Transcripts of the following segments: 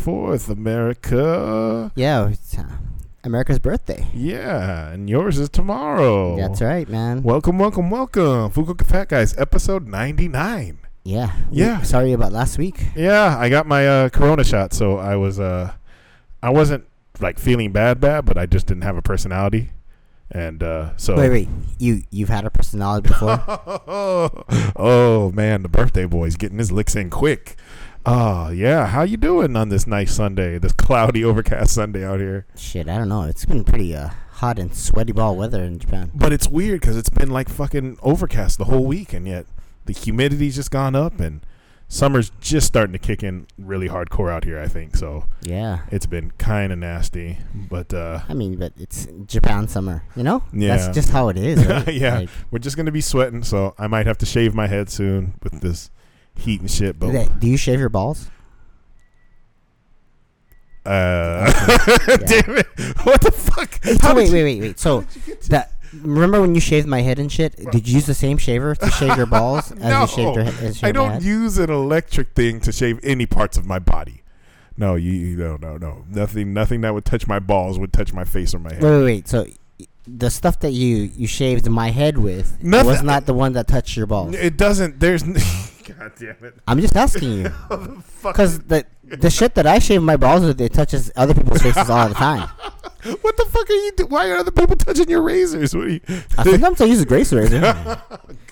24th, America. Yeah, uh, America's birthday. Yeah, and yours is tomorrow. That's right, man. Welcome, welcome, welcome. Fukuoka Fat Guys, episode 99. Yeah. Yeah. sorry about last week. Yeah, I got my uh, corona shot, so I was, uh, I wasn't like feeling bad, bad, but I just didn't have a personality and uh, so wait, wait, you you've had a personality before? oh man, the birthday boy's getting his licks in quick. Oh yeah, how you doing on this nice Sunday, this cloudy, overcast Sunday out here? Shit, I don't know. It's been pretty uh, hot and sweaty ball weather in Japan. But it's weird because it's been like fucking overcast the whole week, and yet the humidity's just gone up, and summer's just starting to kick in really hardcore out here. I think so. Yeah. It's been kind of nasty, but uh, I mean, but it's Japan summer, you know? Yeah. That's just how it is, right? yeah, Like, we're just gonna be sweating, so I might have to shave my head soon with this heat and shit. do, But do you shave your balls? uh, Yeah. damn it, what the fuck? Hey, so wait, wait, wait, wait. So that remember when you shaved my head and shit? Did you use the same shaver to shave your balls as no, you shaved your, he- as you I don't head? use an electric thing to shave any parts of my body. No, you, you no, no, no. Nothing, nothing that would touch my balls would touch my face or my head. Wait, wait, wait. So the stuff that you you shaved my head with Nothing- was not the one that touched your balls. It doesn't. There's. God damn it. I'm just asking you because the the shit that I shave my balls with it touches other people's faces all the time. What the fuck are you? Do- Why are other people touching your razors? What are you? I sometimes I use a Grace razor.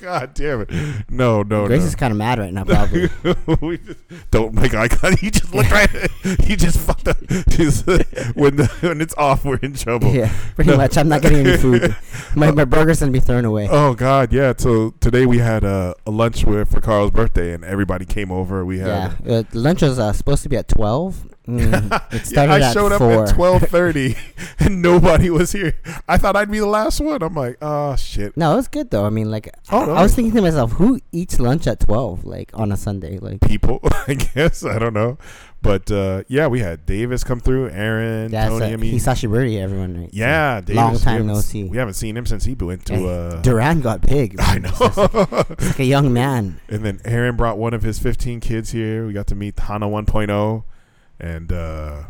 God damn it! No, no, Grace no. is kind of mad right now, probably. we just don't make eye contact. You just look right. you just fucked up. Just, when the, when it's off, we're in trouble. yeah, pretty No. much. I'm not getting any food. My my burger's gonna be thrown away. Oh God, yeah. So today we had a, a lunch with for Carl's birthday, and everybody came over. We Yeah, had. uh, lunch was uh, supposed to be at twelve. Mm, it Yeah, I showed up at twelve thirty, and nobody was here. I thought I'd be the last one. I'm like, oh shit. No, it was good though. I mean, like, Oh, I, no. I was thinking to myself, who eats lunch at twelve, like on a Sunday? Like, People, I guess I don't know, but uh, yeah, we had Davis come through, Aaron, that's Tony. uh, I mean, Hisashi everyone. Right? So, yeah, Davis. long time no see. We haven't seen him since he went to. Uh, Duran got big. I know. It's like, it's like a young man. And then Aaron brought one of his 15 kids here. We got to meet Hana 1.0. And, uh,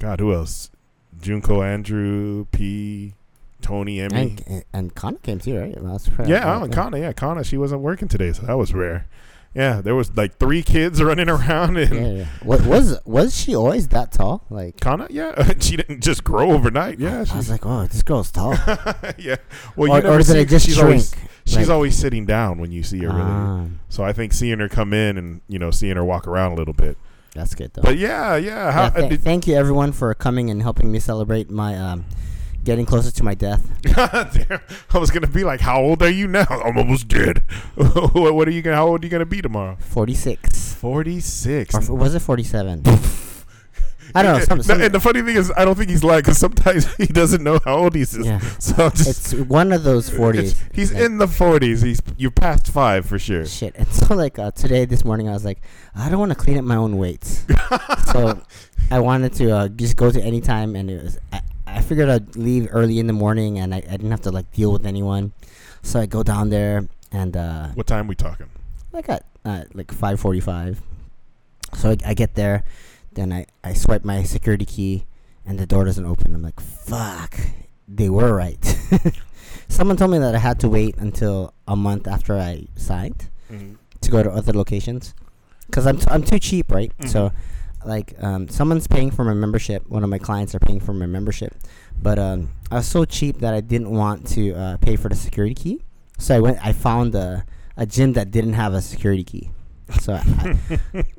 God, who else? Junko, Andrew, P, Tony, Emmy. And, and Connor came too, right? Well, that's pretty- yeah, oh, and Kana. Yeah, Kana. She wasn't working today, so that was rare. Yeah, there was like three kids running around. And Yeah, yeah. What was was she always that tall? Like, Kana, yeah. she didn't just grow overnight. Yeah, I was she's, like, oh, this girl's tall. yeah. Well, or, you never or did see, it just she's shrink? always she's Like- always sitting down when you see her. Really. Ah, So I think seeing her come in and you know seeing her walk around a little bit. That's good though. But yeah, yeah. How, Yeah, th- did, thank you everyone for coming and helping me celebrate my um, getting closer to my death. I was gonna be like, how old are you now? I'm almost dead. what, are you gonna? How old are you gonna be tomorrow? Forty six. Forty six. Was it forty seven? I don't know. Some, some, and the funny thing is, I don't think he's lying because sometimes he doesn't know how old he is. yeah, So I'm just it's one of those forties. He's in the forties. He's you're past five for sure. Shit. And so like uh, today, this morning, I was like, I don't want to clean up my own weights. so I wanted to uh, just go to Anytime, and it was. I, I figured I'd leave early in the morning, and I, I didn't have to like deal with anyone. So I go down there, and uh, What time we talking? like at uh, like five forty five. So I, I get there, then I, I swipe my security key, and the door doesn't open. I'm like, fuck, they were right. Someone told me that I had to wait until a month after I signed to go to other locations, because I'm t- I'm too cheap, right? So, like, um, someone's paying for my membership. One of my clients are paying for my membership, but um, I was so cheap that I didn't want to uh, pay for the security key. So I went. I found a a gym that didn't have a security key. So I,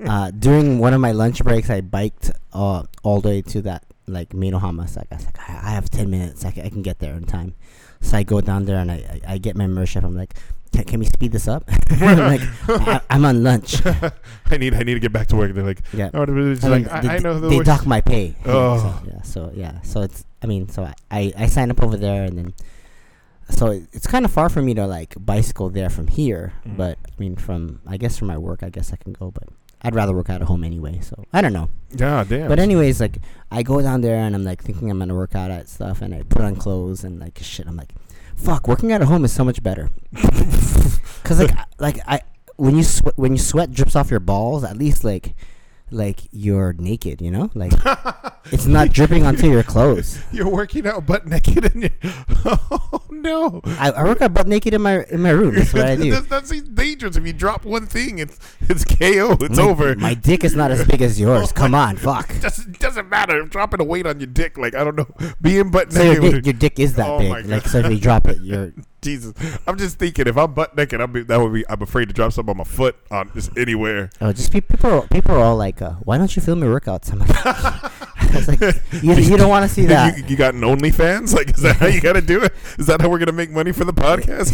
uh, during one of my lunch breaks, I biked uh, all the way to that like Meinohama. So I was like, I I have ten minutes. I can, I can get there in time. So I go down there and I, I, I get my membership. I'm like, can, can we speed this up? I'm like, I, I'm on lunch. I need I need to get back to work. They're like, Yeah. oh, it's I mean, like I, they, I know the they dock my pay. Oh. So, yeah. So yeah. So it's. I mean, so I, I I sign up over there and then. So it, it's kind of far for me to like bicycle there from here, Mhm. but I mean from I guess from my work I guess I can go, but I'd rather work out at home anyway. So I don't know. Yeah, damn. But anyways, like I go down there and I'm like thinking I'm gonna work out at stuff, and I put on clothes and like shit. I'm like, fuck, working out at home is so much better. Cause like I- like I when you swe- when you sweat drips off your balls, at least like like you're naked, you know? Like it's not dripping onto your clothes. You're working out butt naked and you Oh no. I, I work out butt naked in my in my room. That's what I do. That's, that seems dangerous. If you drop one thing, it's it's KO. It's my, over. My dick is not as big as yours. Come on, fuck. doesn't doesn't matter. Dropping a weight on your dick, like I don't know, being butt So your naked. dick, your dick is that Oh big. Like so if you drop it, you're Jesus, I'm just thinking if I'm butt naked, I'm be, that would be. I'm afraid to drop something on my foot on just anywhere. oh just pe- people are, people are all like, uh, why don't you film your workouts? I'm like, like you, you don't want to see that. You, you got an OnlyFans? Like, is that how you got to do it? Is that how we're gonna make money for the podcast?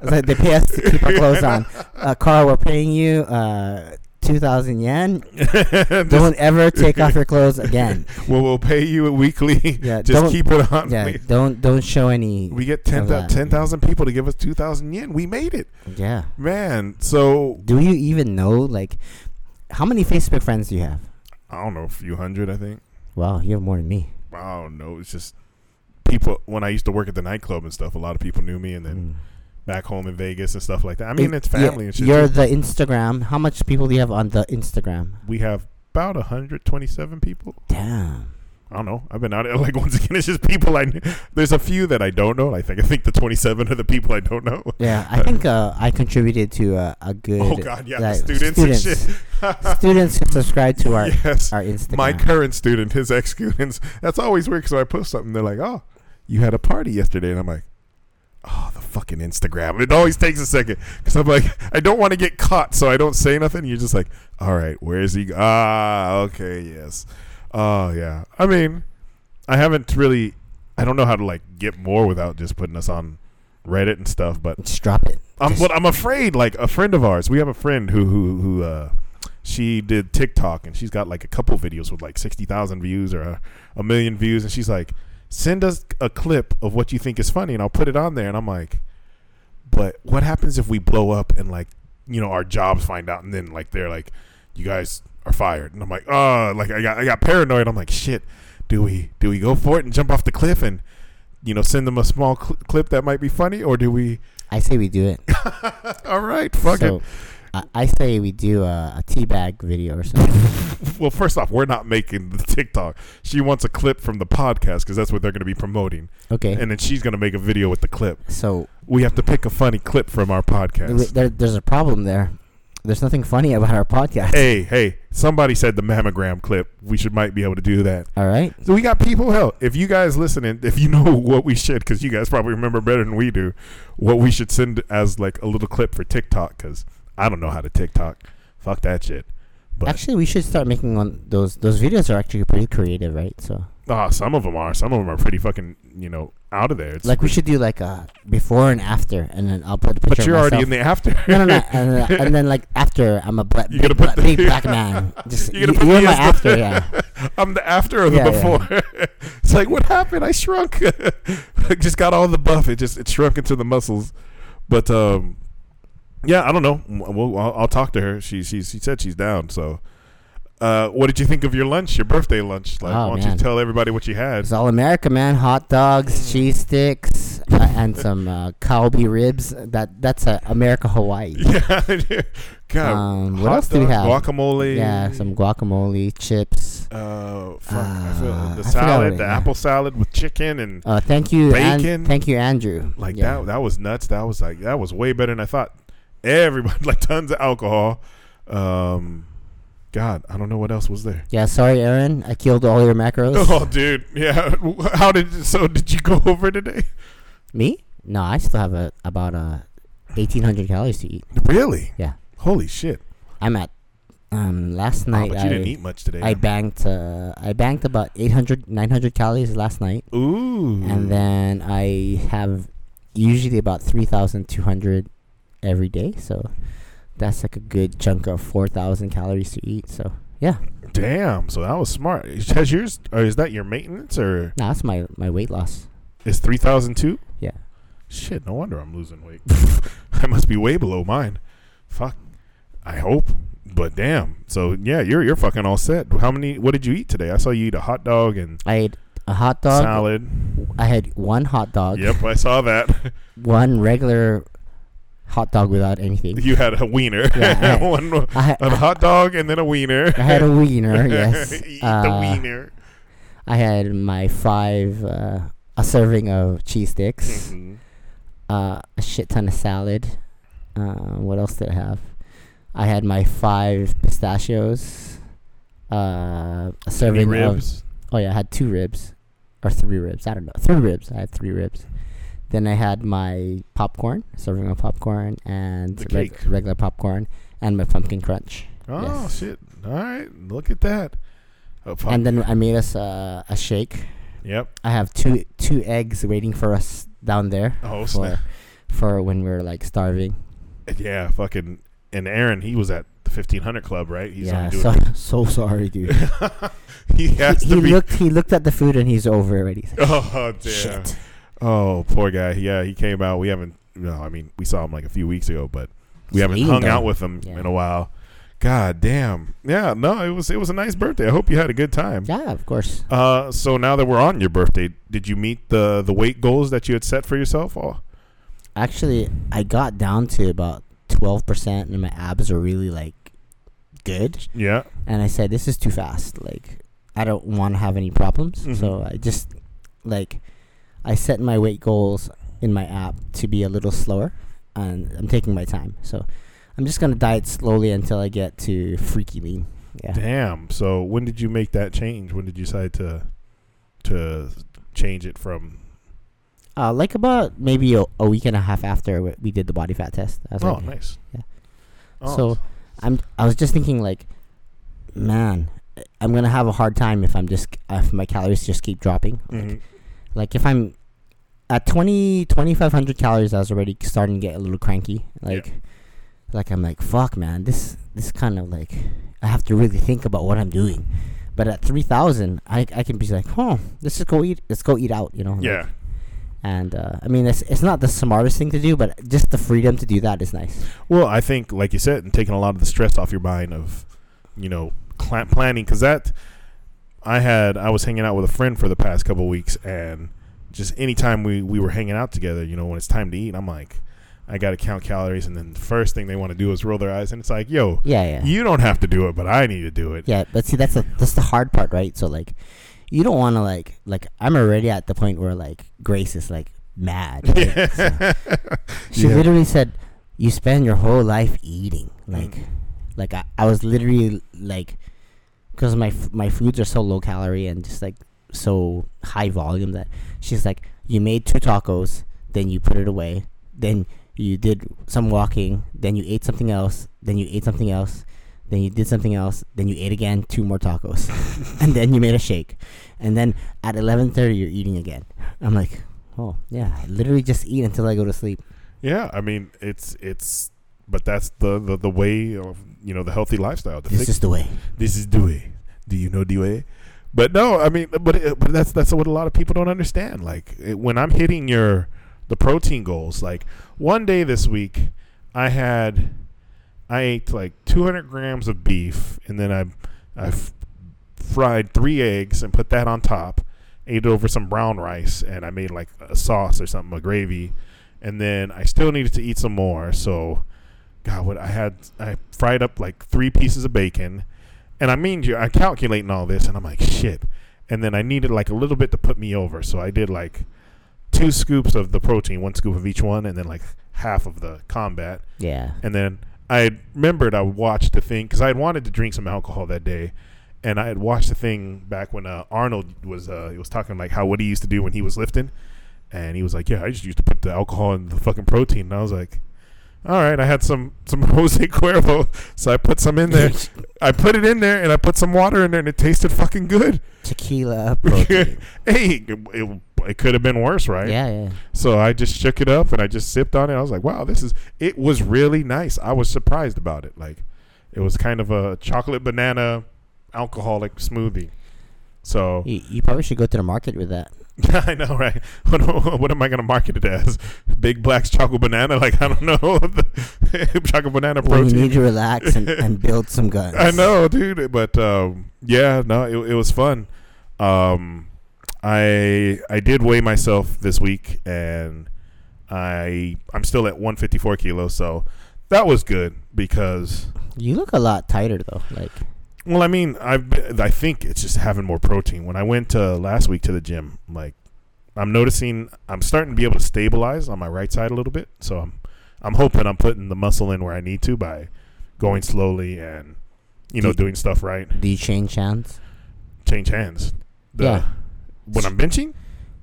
Like they pay us to keep our clothes on. Uh, Carl, we're paying you uh, two thousand yen. Don't ever take off your clothes again. well, we'll pay you a weekly. Yeah, just don't- keep it on. Yeah, please. don't don't show any. We get 10 of 10,000 people to give us 2,000 yen. We made it. Yeah. Man, so Do you even know like how many Facebook friends do you have? I don't know, a few hundred, I think. Wow, you have more than me. I don't know. It's just people, when I used to work at the nightclub and stuff, a lot of people knew me. And then Mm. Back home in Vegas and stuff like that. I mean, it's family and shit. You're the Instagram. How much people do you have on the Instagram? we have about 127 people. Damn. I don't know. I've been out. Like once again, it's just people I. There's a few that I don't know. I think I think the 27 are the people I don't know. Yeah, I think uh, I contributed to uh, a good. Oh God, yeah, the like, students, students. and shit. students who subscribe to our yes, our Instagram. my current student, his ex students. That's always weird because I post something, they're like, "Oh, you had a party yesterday," and I'm like, "Oh, the fucking Instagram." It always takes a second because I'm like, I don't want to get caught, so I don't say nothing. You're just like, "All right, where is he?" Ah, okay, yes. Oh yeah. I mean, I haven't really. I don't know how to like get more without just putting us on Reddit and stuff, but Just drop it. I'm, but I'm afraid, like a friend of ours, we have a friend who who who uh, she did TikTok and she's got like a couple videos with like sixty thousand views or a, a million views, and she's like, send us a clip of what you think is funny, and I'll put it on there, and I'm like, but what happens if we blow up and like you know our jobs find out, and then like they're like, you guys are fired, and I'm like, oh, like I got I got paranoid. I'm like, shit, do we do we go for it and jump off the cliff and you know send them a small cl- clip that might be funny, or do we? I say we do it. All right, fuck so, it. I, I say we do a, a teabag video or something. Well, first off, we're not making the TikTok. She wants a clip from the podcast because that's what they're going to be promoting, Okay. and then she's going to make a video with the clip. so We have to pick a funny clip from our podcast. there, there's a problem there. There's nothing funny about our podcast. hey, hey! Somebody said the mammogram clip. We should might be able to do that. All right. So we got people. Hell, if you guys listening, if you know what we should, because you guys probably remember better than we do, what we should send as like a little clip for TikTok, because I don't know how to TikTok. Fuck that shit. But Actually, we should start making one. Those those videos are actually pretty creative, right? So, ah, some of them are. Some of them are pretty fucking, you know, out of there. It's like, we should do like a before and after, and then I'll put a picture. But you're of already in the after. No, no, no, and, then- and then like after, I'm a You big, gotta put black, the- big black man. Just You're you, gonna put you're my as the- after, yeah. I'm the after or the Yeah, yeah. before. it's like what happened? I shrunk. I just got all the buff. It just it shrunk into the muscles. But um, yeah, I don't know. We'll, I'll, I'll talk to her. She she she said she's down. So, uh, what did you think of your lunch? Your birthday lunch? Like, Oh, why don't man. you tell everybody what you had? It's all America, man. Hot dogs, cheese sticks, uh, and some uh, Kalbi ribs. That that's uh, America Hawaii. yeah, God. Um, what else do we have? Guacamole. Yeah, some guacamole, chips. Uh, fuck, I feel Uh, the salad, the apple salad with chicken and Uh, thank you, An- thank you, Andrew. like Yeah. that that was nuts that was like that was way better than i thought everybody like tons of alcohol um god i don't know what else was there Yeah, sorry, Aaron. I killed all your macros. oh dude yeah how did so did you go over today Me? No, I still have a, about uh, 1,800 calories to eat. really Yeah. holy shit I'm at um last oh, night. but I, you didn't eat much today I huh? banked uh, I banked about 800 900 calories last night, ooh and then I have usually about 3,200 every day. So that's like a good chunk of 4,000 calories to eat. So yeah, damn so that was smart has yours or is that your maintenance or nah, that's my my weight loss. is 3002 Yeah. shit no wonder i'm losing weight i must be way below mine fuck i hope but damn so yeah you're you're fucking all set how many what did you eat today i saw you eat a hot dog and I ate a hot dog. salad I had one hot dog. yep i saw that One regular hot dog without anything. You had a wiener, Yeah, I- one I, had- a hot dog, and then a wiener. I had a wiener. Yes. Eat the Uh, wiener. I had my five uh, a serving of cheese sticks, Mhm. uh, a shit ton of salad. Uh, what else did I have? I had my five pistachios. Uh, a serving of ribs. oh yeah, I had two ribs or three ribs. I don't know, three ribs. I had three ribs. Then I had my popcorn, serving of popcorn and reg- regular popcorn, and my pumpkin crunch. Oh yes. shit! All right, look at that. Oh. And then I made us uh, a shake. yep. I have two two eggs waiting for us down there Oh for snap! for when we're like starving. Yeah, fucking. And Aaron, he was at the fifteen hundred club, right? He's yeah, so so sorry, dude. he has he to he be. looked he looked at the food and he's over already. He's like, oh damn! Shit. Oh poor guy. Yeah, he came out. We haven't. No, I mean we saw him like a few weeks ago, but we haven't hung them. out with him Yeah. in a while. God damn. Yeah, no, it was it was a nice birthday. I hope you had a good time. Yeah, of course. Uh, so now that we're on your birthday, did you meet the the weight goals that you had set for yourself? Oh, Actually, I got down to about twelve percent, and my abs are really like good. yeah. And I said, "This is too fast. Like, I don't want to have any problems." Mhm. So I just like I set my weight goals in my app to be a little slower, and I'm taking my time. So I'm just gonna diet slowly until I get to freaky lean. Yeah. Damn. So when did you make that change? When did you decide to to change it from? Uh, like about maybe a, a week and a half after we- did the body fat test. I was Oh, like, nice. yeah. Oh, So I'm I was just thinking like, man, I'm gonna have a hard time if I'm just if my calories just keep dropping. Like, mhm. Like if I'm at 20 2500 calories I was already starting to get a little cranky. Like like I'm like fuck man this this kind of like I have to really think about what I'm doing. But at 3000 I I can be like oh let's just go eat let's go eat out you know like, yeah. and uh, I mean it's it's not the smartest thing to do but just the freedom to do that is nice. Well, I think, like you said, and taking a lot of the stress off your mind of, you know, cl- planning, because that, I had, I was hanging out with a friend for the past couple weeks, and just anytime we we were hanging out together, you know, when it's time to eat, I'm like, I got to count calories, and then the first thing they want to do is roll their eyes, and it's like, yo, yeah yeah you don't have to do it, but I need to do it. Yeah, but see, that's the that's the hard part, right? So like, you don't want to like like I'm already at the point where like Grace is like mad. right? So she Yeah. literally said, "You spend your whole life eating." Like, Mm. like I, I was literally like, because my f- my foods are so low calorie and just like so high volume that she's like, "You made two tacos, then you put it away, then." You did some walking, then you ate something else, then you ate something else, then you did something else, then you ate again two more tacos, and then you made a shake, and then at eleven thirty you're eating again. I'm like, oh yeah, I literally just eat until I go to sleep. Yeah, I mean, it's it's, but that's the the, the way of you know the healthy lifestyle. The This is the way. this is the way. Do you know the way? But no, I mean, but it, but that's that's what a lot of people don't understand. Like it, when I'm hitting your the protein goals, like one day this week, I had I ate like 200 grams of beef, and then I I f- fried three eggs and put that on top. Ate it over some brown rice, and I made like a sauce or something, a gravy, and then I still needed to eat some more. So, God, what I had, I fried up like three pieces of bacon, and I mean, you, I calculating all this, and I'm like, shit. And then I needed like a little bit to put me over, so I did like two scoops of the protein, one scoop of each one, and then like half of the combat. Yeah. And then I remembered I watched the thing because I had wanted to drink some alcohol that day, and I had watched the thing back when uh, Arnold was uh, he was talking like how what he used to do when he was lifting, and he was like, yeah, I just used to put the alcohol in the fucking protein, and I was like. All right, I had some some Jose Cuervo, so I put some in there. I put it in there, and I put some water in there, and it tasted fucking good. Tequila hey, it, it, it could have been worse, right? Yeah, yeah. So I just shook it up and I just sipped on it. I was like, wow, this is it was really nice. I was surprised about it. Like it was kind of a chocolate banana alcoholic smoothie. So You, you probably should go to the market with that. I know, right? What, what am I going to market it as? Big Black's chocolate banana? Like I don't know, chocolate banana When you protein. need to relax and, and build some guns. I know, dude. But um, yeah, no, it, it was fun. Um, I I did weigh myself this week, and I I'm still at 154 kilos, so that was good because You look a lot tighter though. Like well, I mean, I've I think it's just having more protein. When I went uh, last week to the gym, like I'm noticing I'm starting to be able to stabilize on my right side a little bit. So I'm I'm hoping I'm putting the muscle in where I need to by going slowly and you know Do- doing stuff right. do you change hands? Change hands. The- Yeah. When I'm benching.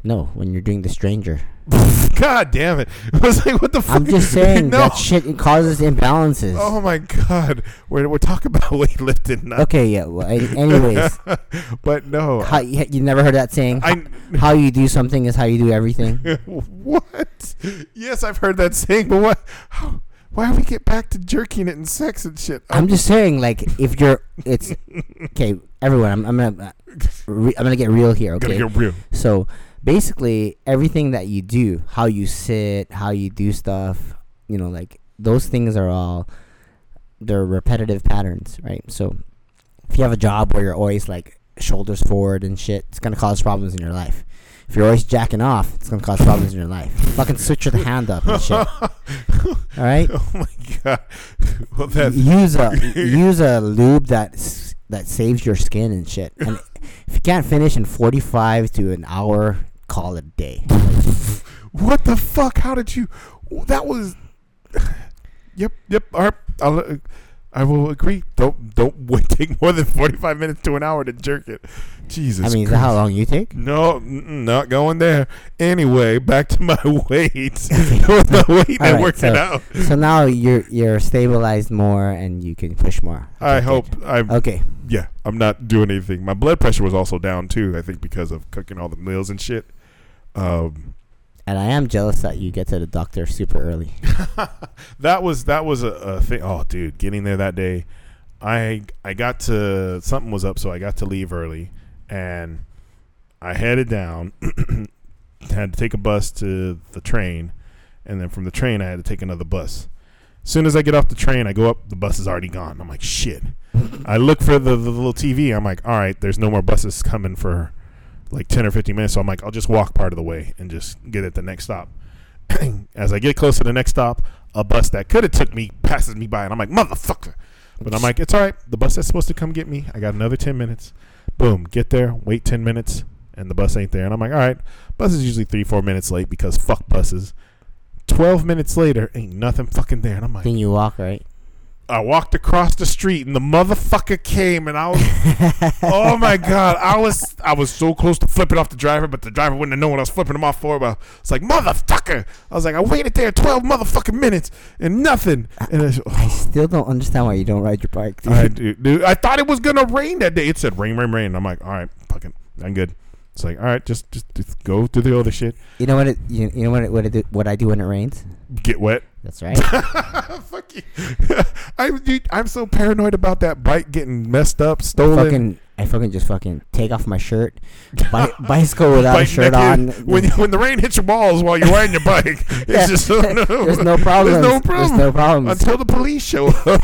No, when you're doing the stranger. God damn it! I was like, what the fuck? I'm just saying no. that shit causes imbalances. Oh my god, we're we're talking about weightlifting, not Okay, yeah. Well, anyways, but no, how, you, you never heard that saying? I how you do something is how you do everything. what? Yes, I've heard that saying, but what? How, why do we get back to jerking it and sex and shit? I'm just saying, like, if you're, it's okay. Everyone, I'm, I'm gonna, uh, re, I'm gonna get real here. Okay, get real. so basically, everything that you do, how you sit, how you do stuff, you know, like those things are all they're repetitive patterns, right? So if you have a job where you're always like shoulders forward and shit, it's gonna cause problems in your life. If you're always jacking off, it's gonna cause problems in your life. Fucking switch your hand up and shit. All right. Oh my god! Well, that's use a use a lube that that saves your skin and shit. And if you can't finish in 45 to an hour, call it a day. what the fuck? How did you? That was. Yep, yep. All right, I'll, uh, I will agree. Don't don't wait, take more than forty five minutes to an hour to jerk it. Jesus. I mean, is that how long you take? No, not going there. Anyway, back to my weight. the weight that right, worked so- it out. So now you're you're stabilized more and you can push more. I Okay, hope. I'm. Okay. Yeah, I'm not doing anything. My blood pressure was also down too. I think because of cooking all the meals and shit. Um, And I am jealous that you get to the doctor super early. that was that was a, a thing. Oh, dude, getting there that day, I I got to something was up, so I got to leave early, and I headed down. had to take a bus to the train, and then from the train I had to take another bus. As soon as I get off the train, I go up. The bus is already gone. I'm like, shit. I look for the, the little TV. I'm like, all right, there's no more buses coming for like 10 or 15 minutes. So I'm like, I'll just walk part of the way and just get at the next stop. As I get close to the next stop, a bus that could have took me passes me by, and I'm like, motherfucker. But I'm like, it's all right. The bus that's supposed to come get me, I got another 10 minutes. Boom, get there, wait 10 minutes, and the bus ain't there. And I'm like, all right, bus is usually three, four minutes late because fuck buses. 12 minutes later, ain't nothing fucking there. And I'm like, then you walk, right? I walked across the street and the motherfucker came and I was oh my god. I was I was so close to flipping off the driver but the driver wouldn't have known what I was flipping him off for but it's like motherfucker. I was like I waited there 12 motherfucking minutes and nothing. And it's, I still don't understand why you don't ride your bike. Dude. I, dude, dude, I thought it was gonna rain that day. It said rain rain rain. I'm like all right fucking I'm good it's like all right just just, just go do the other shit You know what? It, you, you know what? It, what, it, do- what I do when it rains? get wet That's right. Fuck you. I'm, dude, I'm so paranoid about that bike getting messed up, stolen. fucking, I fucking just fucking take off my shirt, bi- bicycle without a bike shirt on. naked. When when the rain hits your balls while you're riding your bike, it's Yeah. just oh, no. There's no problem. There's no problem. There's no problems. until the police show up.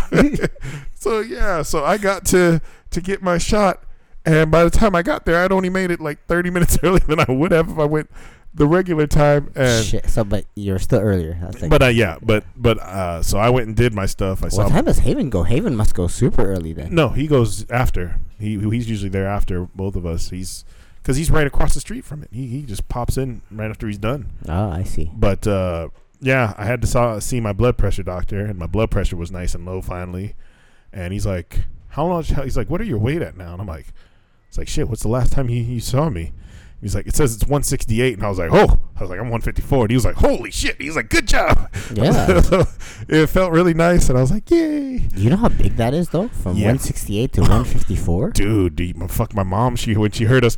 so yeah, so I got to to get my shot, and by the time I got there, I'd only made it like 30 minutes earlier than I would have if I went the regular time. And Shit. So, but you're still earlier. That's like, but uh, yeah, but but uh, so I went and did my stuff. I saw. what time does Haven go? Haven must go super early then. No, he goes after. He he's usually there after both of us. He's because he's right across the street from it. He he just pops in right after he's done. Oh, I see. But uh, yeah, I had to saw, see my blood pressure doctor, and my blood pressure was nice and low finally. And he's like, "How long?" He's like, "What are your weight at now?" And I'm like, "It's like shit. What's the last time you, you saw me?" He's like, "It says it's 168," and I was like, "Oh!" I was like, "I'm 154." And he was like, "Holy shit!" He's like, "Good job." Yeah. so it felt really nice, and I was like, "Yay!" You know how big that is though? From Yeah. 168 to 154. dude, fuck my mom. She when she heard us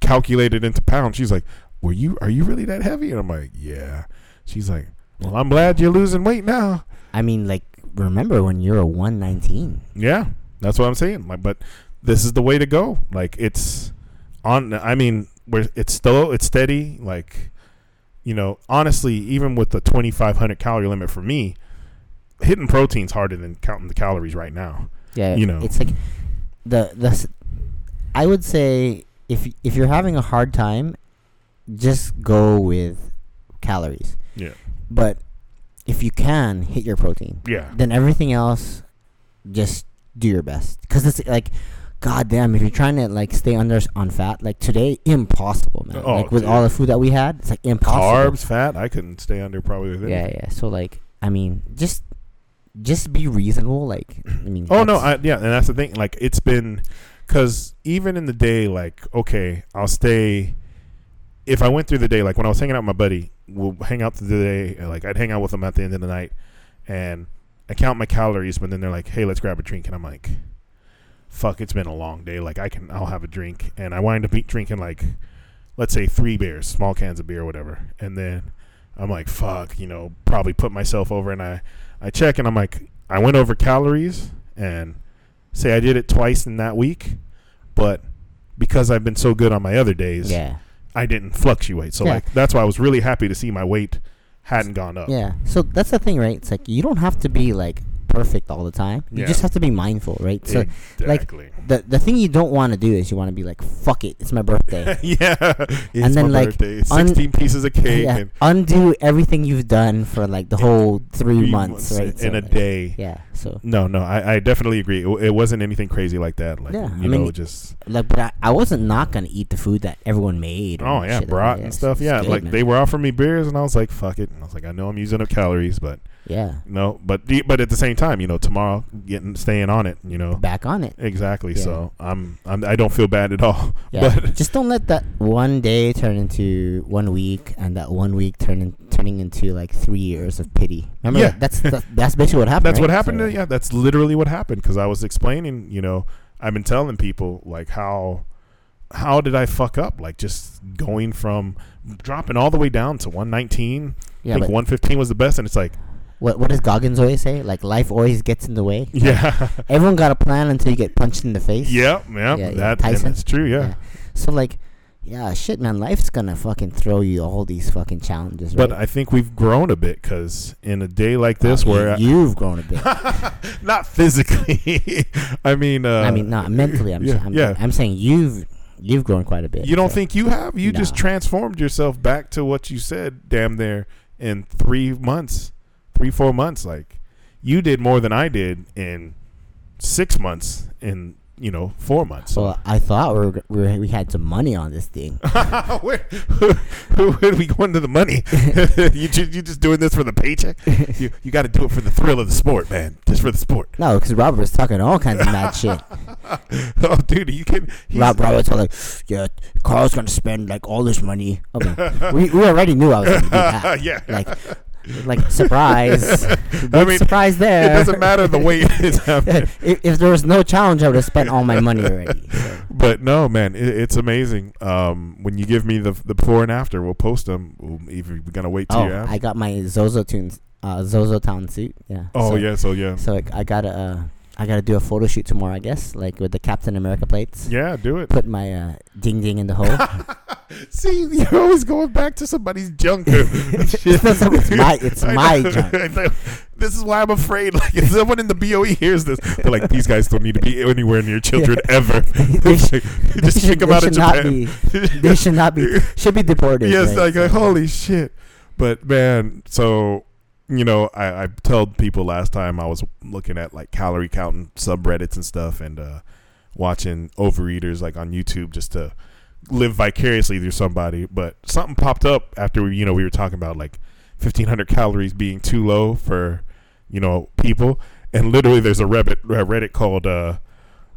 calculate it into pounds, she's like, "Were you? Are you really that heavy?" And I'm like, "Yeah." She's like, "Well, I'm glad you're losing weight now." I mean, like, remember when you were 119? Yeah, that's what I'm saying. Like, but this is the way to go. Like, it's on. I mean, where it's still it's steady. Like, you know, honestly, even with the 2,500 calorie limit for me, hitting protein's harder than counting the calories right now. Yeah, You know. it's like the the. I would say if if you're having a hard time, just go with calories. Yeah. but if you can hit your protein, Yeah. then everything else, just do your best. Because it's like, god damn, if you're trying to like stay under on fat, like today, impossible, man. Oh, like with dude. all the food that we had, it's like impossible. Carbs, fat. I couldn't stay under probably with Yeah, yeah. So like, I mean, just just be reasonable. Like, I mean. Oh no, I, yeah, and that's the thing. Like it's been, because even in the day, like okay, I'll stay. If I went through the day, like when I was hanging out with my buddy, we'll hang out through the day. Like I'd hang out with him at the end of the night, and I count my calories. But then they're like, "Hey, let's grab a drink," and I'm like, "Fuck, it's been a long day. Like I can, I'll have a drink." And I wind up drinking like, let's say three beers, small cans of beer, or whatever. And then I'm like, "Fuck," you know, probably put myself over, and I, I check, and I'm like, I went over calories, and say I did it twice in that week, but because I've been so good on my other days, yeah. I didn't fluctuate. So Yeah. like that's why I was really happy to see my weight hadn't gone up. Yeah. So that's the thing, right? It's like you don't have to be like perfect all the time. You Yeah. just have to be mindful, right? So like, the the thing you don't want to do is you want to be like, fuck it, it's my birthday. yeah. And then, like, birthday. un- sixteen pieces of cake yeah. and Undo everything you've done for like the whole three, three months, right? in So, a like, day. Yeah. So No, no, I, I definitely agree. It, it wasn't anything crazy like that. Like Yeah, you I mean, know, just like, but I, I wasn't not gonna eat the food that everyone made. oh yeah, like and stuff. Yeah, good, like man. they were offering me beers, and I was like, "Fuck it." And I was like, "I know I'm using up calories, but yeah no." But the- but at the same time, you know, tomorrow getting staying on it. You know, back on it. exactly. Yeah. So I'm, I'm I don't feel bad at all. Yeah, But just don't let that one day turn into one week, and that one week turn in, turning into like three years of pity. Remember, Yeah. that's that's, that's basically what happened. that's what happened. So- to, yeah, that's literally what happened. Because I was explaining, you know, I've been telling people like how how did I fuck up? Like just going from dropping all the way down to 119. Yeah, I think but 115 was the best, and it's like, what what does Goggins always say? Like life always gets in the way. yeah, Everyone got a plan until you get punched in the face. yeah, yeah, Yeah, that Tyson. that's true. Yeah. Yeah. So like, yeah, shit, man, life's gonna fucking throw you all these fucking challenges. But right? I think we've grown a bit because in a day like this, Uh, where you've grown a bit. not physically, I mean, uh, I mean, not mentally. I'm, yeah, I'm, yeah. I'm saying you've you've grown quite a bit. You don't so- think you have? You just transformed yourself back to what you said, damn there, in three months, three four months. Like you did more than I did in six months. In you know four months. So Well, I thought we were, we, were, we had some money on this thing. where, are we going to the money? you you just doing this for the paycheck? You you got to do it for the thrill of the sport, man. Just for the sport. No, because Robert was talking all kinds of mad shit. oh, dude, you can. Rob Roberts was like, "Yeah, Carl's gonna spend like all this money." Okay, we, we already knew I was gonna do that. yeah. Like, like surprise, Big I mean, surprise there. it doesn't matter the weight is happening. if, if there was no challenge, I would have spent all my money already. So. But no, man, it, it's amazing. Um, when you give me the the before and after, we'll post them. We'll, if we're gonna wait till Oh, you're I got my Zozo tunes, uh, Zozo Town suit. Yeah. Oh so, yeah, so yeah, So I, I got a. uh, I gotta do a photo shoot tomorrow, I guess, like with the Captain America plates. yeah, do it. Put my uh, ding ding in the hole. See, you're always going back to somebody's junk. it's my, it's my junk. This is why I'm afraid. Like, if someone in the BOE hears this, they're like, "These guys don't need to be anywhere near children ever." They sh- Just should- them they out of not Japan. be- they should not be should be deported. yes, right? like, like, holy shit. But man, so you know, I, I told people last time I was looking at like calorie counting subreddits and stuff, and uh, watching overeaters like on YouTube just to live vicariously through somebody. But something popped up after we, you know, we were talking about like fifteen hundred calories being too low for you know people, and literally there's a Reddit a Reddit called uh,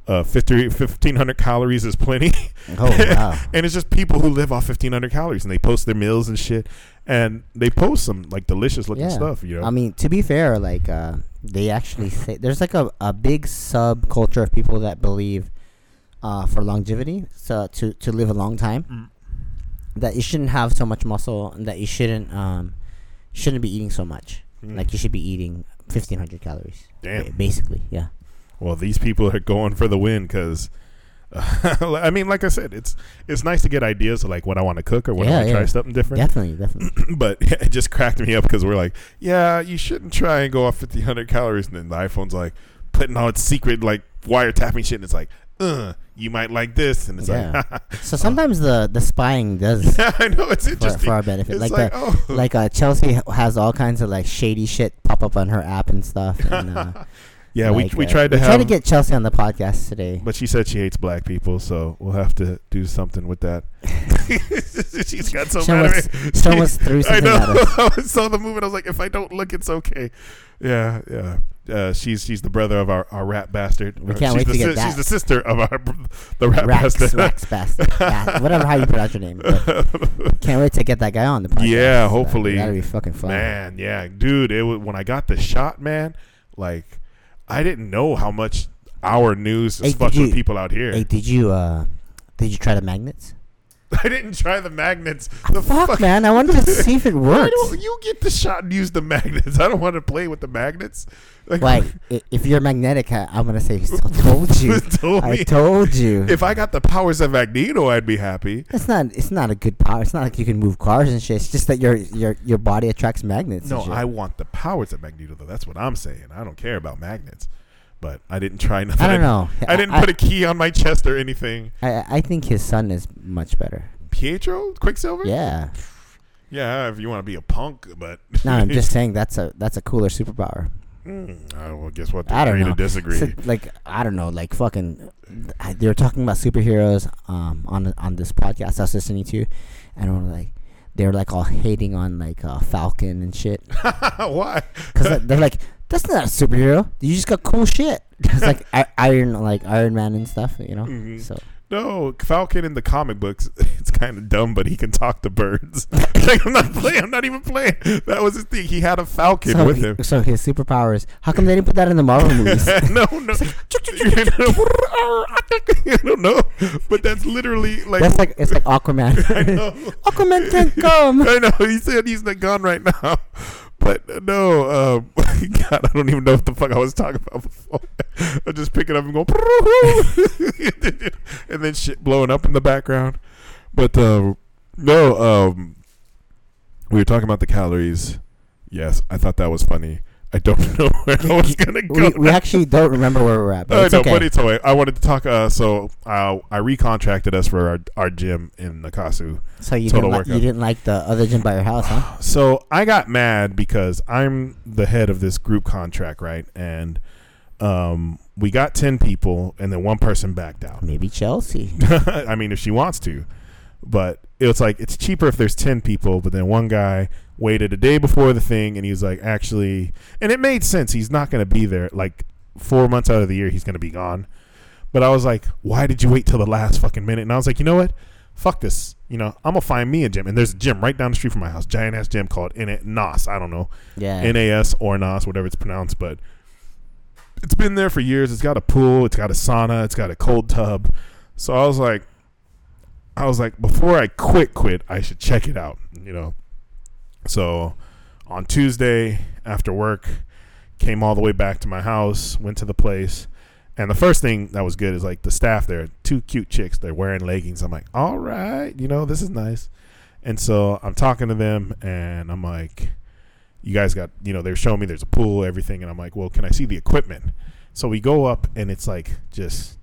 uh 50, 1500 calories is plenty. Oh wow. and it's just people who live off 1500 calories and they post their meals and shit and they post some like delicious looking Yeah. stuff you know I mean, to be fair, like uh, they actually say there's like a, a big subculture of people that believe uh, for longevity, so to to live a long time, Mm. that you shouldn't have so much muscle and that you shouldn't um shouldn't be eating so much. Mm. Like you should be eating 1500 calories. Damn. Basically, yeah. well these people are going for the win because I mean, like I said, it's it's nice to get ideas of like what I want to cook or when I want to try something different. Definitely, definitely. but it just cracked me up because we're like, yeah, you shouldn't try and go off 1500 calories, and then the iPhone's like putting all its secret like wiretapping shit, and it's like uh, you might like this, and it's Yeah. like, So sometimes the the spying does yeah, I know it's for, interesting. for our benefit. It's Like, like, the, oh. like uh, Chelsea has all kinds of like shady shit pop up on her app and stuff. And, uh, yeah, like, we we uh, tried to we have, tried to get Chelsea on the podcast today. but she said she hates black people, so we'll have to do something with that. She's got so She mad almost- at she almost threw I know. at. I saw the movie. and I was like, if I don't look, it's okay. Yeah, yeah. Uh, she's she's the brother of our, our rat bastard. We can't she's wait the to get sis- that. She's the sister of our the rat Rax, bastard. Rax Bastard. Yeah, whatever how you pronounce your name. Can't wait to get that guy on the podcast. Yeah, Uh, hopefully. that'll be fucking fun. Man, yeah, dude. It was, when I got the shot, man. Like, I didn't know how much our news Hey, fucking with people out here. Hey, did you uh, did you try the magnets? I didn't try the magnets. The Fuck, fuck- man! I wanted to see if it works. you get the shot and use the magnets? I don't want to play with the magnets. Like, Like, if you're magnetic, I, I'm gonna say, "I told you, told I told you." If I got the powers of Magneto, I'd be happy. It's not. It's not a good power. It's not like you can move cars and shit. It's just that your your your body attracts magnets. No. I want the powers of Magneto, though. That's what I'm saying. I don't care about magnets. But I didn't try nothing. I don't know. I didn't put a key on my chest or anything. I I think his son is much better. Pietro? Quicksilver? Yeah. Yeah, if you want to be a punk, but. No, I'm just saying that's a that's a cooler superpower. Mm, I well, guess what? I don't know. to disagree. So, like I don't know, like fucking. They were talking about superheroes um on on this podcast I was listening to, and we're like they were like all hating on like uh, Falcon and shit Why? because they're like that's not a superhero. You just got cool shit. It's like Iron like Iron Man and stuff, you know. Mhm. So No, Falcon in the comic books, it's kind of dumb, but he can talk to birds. like, I'm not playing. I'm not even playing. That was his thing. He had a falcon so, with he- him. so his superpowers. How come they didn't put that in the Marvel movies? no, no. I don't know, but that's literally like. That's like it's like Aquaman. I know. Aquaman can't come. I know. He said he's not gone right now. But no, um, God, I don't even know what the fuck I was talking about before. I'm just picking up and going, and then shit blowing up in the background. But uh, no, um, we were talking about the calories. Yes, I thought that was funny. I don't know where I was gonna go. we, we actually don't remember where we're at, but I it's know, okay. but it's okay. I wanted to talk. Uh, so uh, I recontracted us for our, our gym in Nakasu. so you total didn't, like, you didn't like the other gym by your house, huh? So I got mad because I'm the head of this group contract, right? And um, we got ten people, and then one person backed out. Maybe Chelsea. I mean, if she wants to, but it's like it's cheaper if there's ten people. But then one guy waited a day before the thing, and he was like, actually, and it made sense. He's not going to be there. Like four months out of the year, he's going to be gone. But I was like, why did you wait till the last fucking minute? And I was like, you know what? Fuck this. You know, I'm gonna find me a gym, and there's a gym right down the street from my house, giant ass gym called N- NAS. I don't know, Yeah. NAS or NAS, whatever it's pronounced, but it's been there for years. It's got a pool, it's got a sauna, it's got a cold tub. So I was like, I was like, before I quit, quit, I should check it out, you know. So on Tuesday after work, came all the way back to my house, went to the place, and the first thing that was good is like the staff there, two cute chicks, they're wearing leggings. I'm like, all right, you know, this is nice. And so I'm talking to them, and I'm like, you guys got, you know, they're showing me there's a pool, everything, and I'm like, well, can I see the equipment? So we go up, and it's like just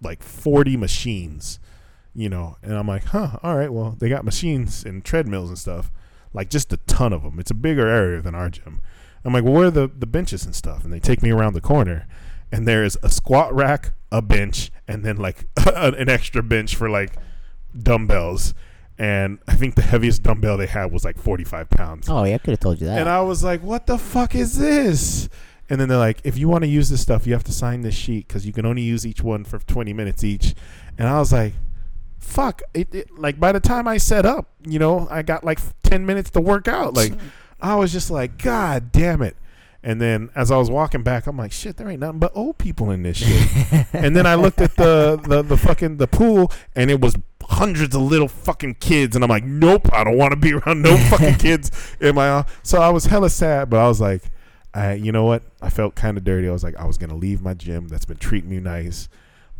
like 40 machines, you know, and I'm like, huh, all right, well, they got machines and treadmills and stuff, like just a ton of them. It's a bigger area than our gym. I'm like, well, where are the, the benches and stuff? And they take me around the corner, and there's a squat rack, a bench, and then like an extra bench for like dumbbells. And I think the heaviest dumbbell they had was like 45 pounds. oh yeah, I could have told you that. And I was like, what the fuck is this? And then they're like, if you want to use this stuff, you have to sign this sheet because you can only use each one for 20 minutes each. And I was like, fuck. It, it, like, by the time I set up, you know, I got like 10 minutes to work out. Like, I was just like, God damn it. And then as I was walking back, I'm like, shit, there ain't nothing but old people in this shit. and then I looked at the, the, the fucking the pool and it was hundreds of little fucking kids. And I'm like, nope, I don't want to be around no fucking kids in my So I was hella sad, but I was like, I, you know what? I felt kind of dirty. I was like, I was gonna leave my gym that's been treating me nice,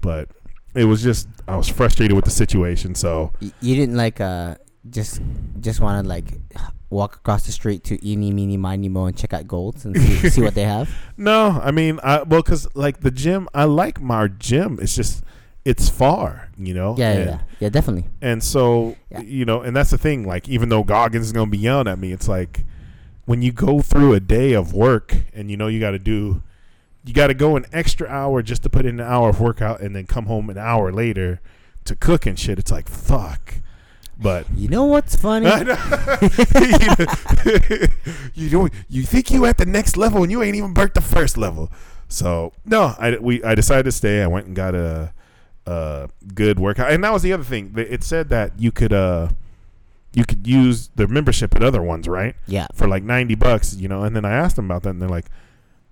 but it was just I was frustrated with the situation. So you didn't like uh just just want to like walk across the street to Eeny Meeny Miny Mo and check out Golds and see, see what they have. no, I mean, I well, cause like the gym, I like my gym. It's just it's far, you know. Yeah, yeah, and, yeah, yeah, definitely. and so Yeah. you know, and that's the thing. Like, even though Goggins is gonna be yelling at me, it's like when you go through a day of work and you know you got to do, you got to go an extra hour just to put in an hour of workout and then come home an hour later to cook and shit. It's like fuck. But You know what's funny? Know. you know, you think you at the next level and you ain't even burnt the first level. So no, I we I decided to stay. I went and got a, a good workout, and that was the other thing. It said that you could uh you could use the membership at other ones, right, yeah. for like ninety bucks, you know. And then I asked them about that, and they're like,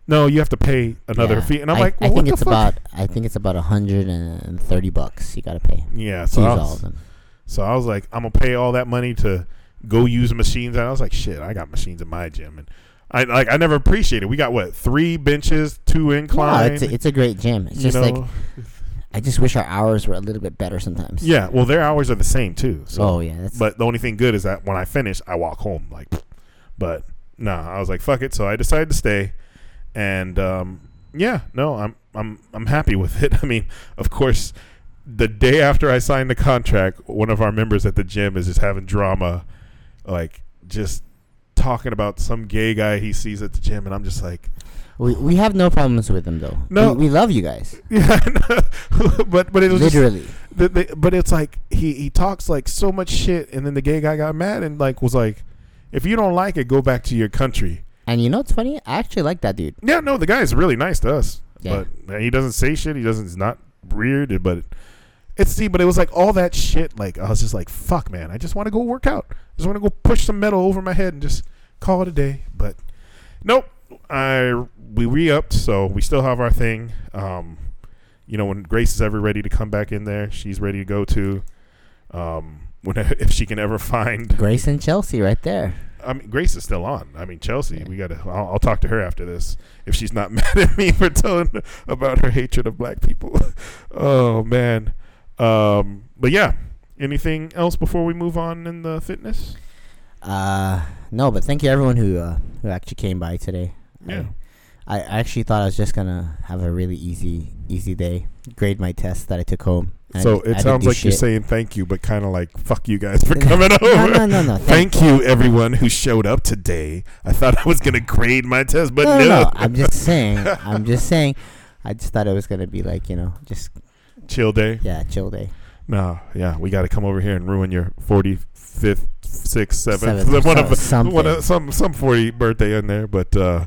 "No, you have to pay another yeah. fee." And I'm I, like, well, I think what it's fuck? about I think it's about hundred and thirty bucks you gotta pay yeah. So I all was, of them. So I was like, I'm gonna pay all that money to go use machines. And I was like, shit, I got machines in my gym, and I like I never appreciated. We got what three benches, two No, incline. it's a, it's a great gym. It's just know? like I just wish our hours were a little bit better sometimes. yeah. Well, their hours are the same too. So, oh yeah, that's but the only thing good is that when I finish, I walk home. Like, but nah, I was like, fuck it. So I decided to stay, and um, yeah, no, I'm I'm I'm happy with it. I mean, of course, the day after I signed the contract, one of our members at the gym is just having drama, like just talking about some gay guy he sees at the gym, and I'm just like, we we have no problems with them though. No. we, we love you guys. yeah, but but it was just, Literally. the, the, but it's like he he talks like so much shit, and then the gay guy got mad and like was like, if you don't like it, go back to your country. And you know what's funny? I actually like that dude. Yeah, no, the guy is really nice to us, Yeah. but he doesn't say shit. He doesn't. He's not weird, but it's see. But it was like all that shit. Like I was just like, fuck, man. I just want to go work out. I just want to go push some metal over my head and just call it a day. But nope. I we re upped, so we still have our thing. Um, you know, when Grace is ever ready to come back in there, she's ready to go to. Um, when if she can ever find Grace and Chelsea right there. I mean, Grace is still on. I mean, Chelsea. We gotta. I'll, I'll talk to her after this if she's not mad at me for telling about her hatred of black people. oh man. Um. But yeah. Anything else before we move on in the fitness? Uh, no, but thank you everyone who uh, who actually came by today. Yeah. I, I actually thought I was just gonna have a really easy easy day, grade my test that I took home. So I it didn't sounds like you're saying thank you, but kind of like fuck you guys for No, coming over. No, no, no, no. Thank you, everyone who showed up today. I thought I was gonna grade my test, but no, no. no, no. I'm just saying. I'm just saying. I just thought it was gonna be like you know, just Chill day. yeah, chill day. No, yeah, we got to come over here and ruin your forty fifth, sixth, seventh, Seventh, one so- of something. one of some some forty birthday in there. But uh,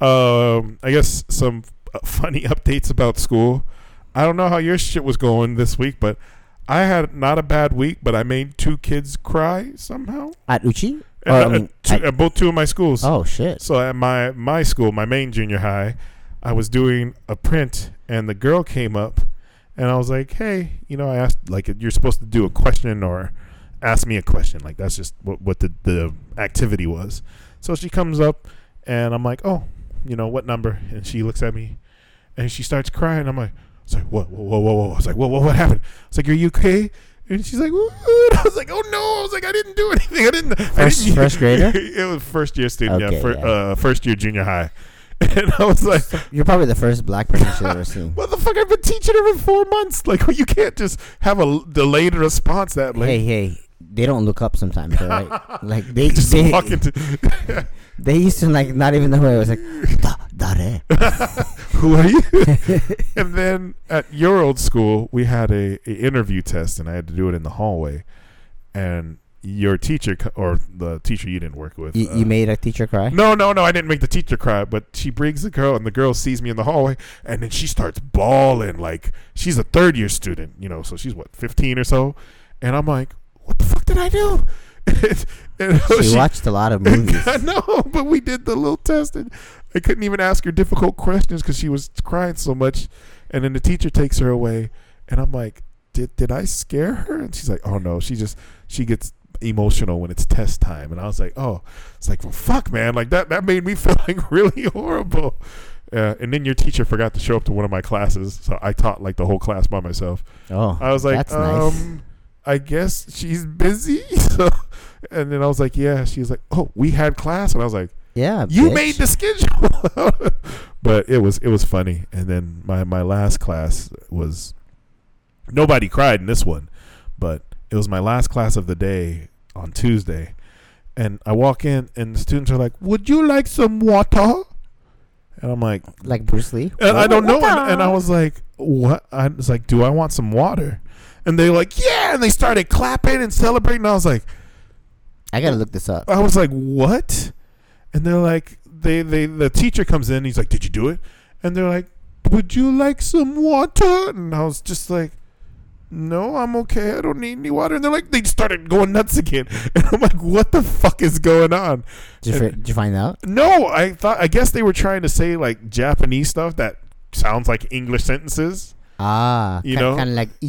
um, I guess some funny updates about school. I don't know how your shit was going this week, but I had not a bad week. But I made two kids cry somehow. At Uchi? Or, I uh, mean, two, at- at both two of my schools. Oh shit. So at my my school, my main junior high, I was doing a print, and the girl came up, and I was like, "Hey, you know," I asked like you're supposed to do a question or ask me a question, like that's just what what the the activity was. So she comes up, and I'm like, "Oh, you know what number?" And she looks at me, and she starts crying. I'm like, "I like, what, whoa, whoa, whoa, whoa!" I was like, "Whoa, whoa, what happened?" I was like, "Are you okay?" And she's like, "What?" I was like, "Oh no!" I was like, "I didn't do anything. I didn't." I First- didn't first grader? it was first year student. Okay, yeah, fir- yeah. Uh, first year junior high. And I was like, You're probably the first black person she's ever seen. "Motherfucker, I've been teaching her for four months. Like, you can't just have a delayed response that late. Hey, hey, they don't look up sometimes, right? Like they just they, walk into. they used to like not even know who I was like. Da, dare. Who are you? and then at your old school, we had a, a interview test, and I had to do it in the hallway. And your teacher, or the teacher you didn't work with, You, uh, you made a teacher cry. No, no, no. I didn't make the teacher cry, but she brings the girl, and the girl sees me in the hallway, and then she starts bawling like she's a third year student, you know. So she's what, fifteen or so, and I'm like, "What the fuck did I do?" and, and She watched a lot of movies. I know, but we did the little test, and I couldn't even ask her difficult questions because she was crying so much. And then the teacher takes her away, and I'm like, "Did did I scare her?" And she's like, "Oh no, she just she gets." emotional when it's test time and i was like oh it's like well fuck man like that that made me feel like really horrible uh, and then your teacher forgot to show up to one of my classes so i taught like the whole class by myself Oh, I was like, that's nice. I guess she's busy. so, and then I was like, yeah. She's like, oh, we had class, and I was like, Yeah, you bitch. made the schedule. but it was it was funny. And then my my last class was Nobody cried in this one, but it was my last class of the day on Tuesday, and I walk in and the students are like, "Would you like some water?" And I'm like, Like Bruce Lee. and I don't know, and, and I was like, "What?" I was like, "Do I want some water?" And they're like, "Yeah!" And they started clapping and celebrating. And I was like, I gotta look this up. I was like, "What?" And they're like, they they the teacher comes in. He's like, "Did you do it?" And they're like, "Would you like some water?" And I was just like, "No, I'm okay. I don't need any water." And they're like, they started going nuts again. And I'm like, "What the fuck is going on?" Did you, did you find out? No, I thought I guess they were trying to say like Japanese stuff that sounds like English sentences. Ah, You know? kind of like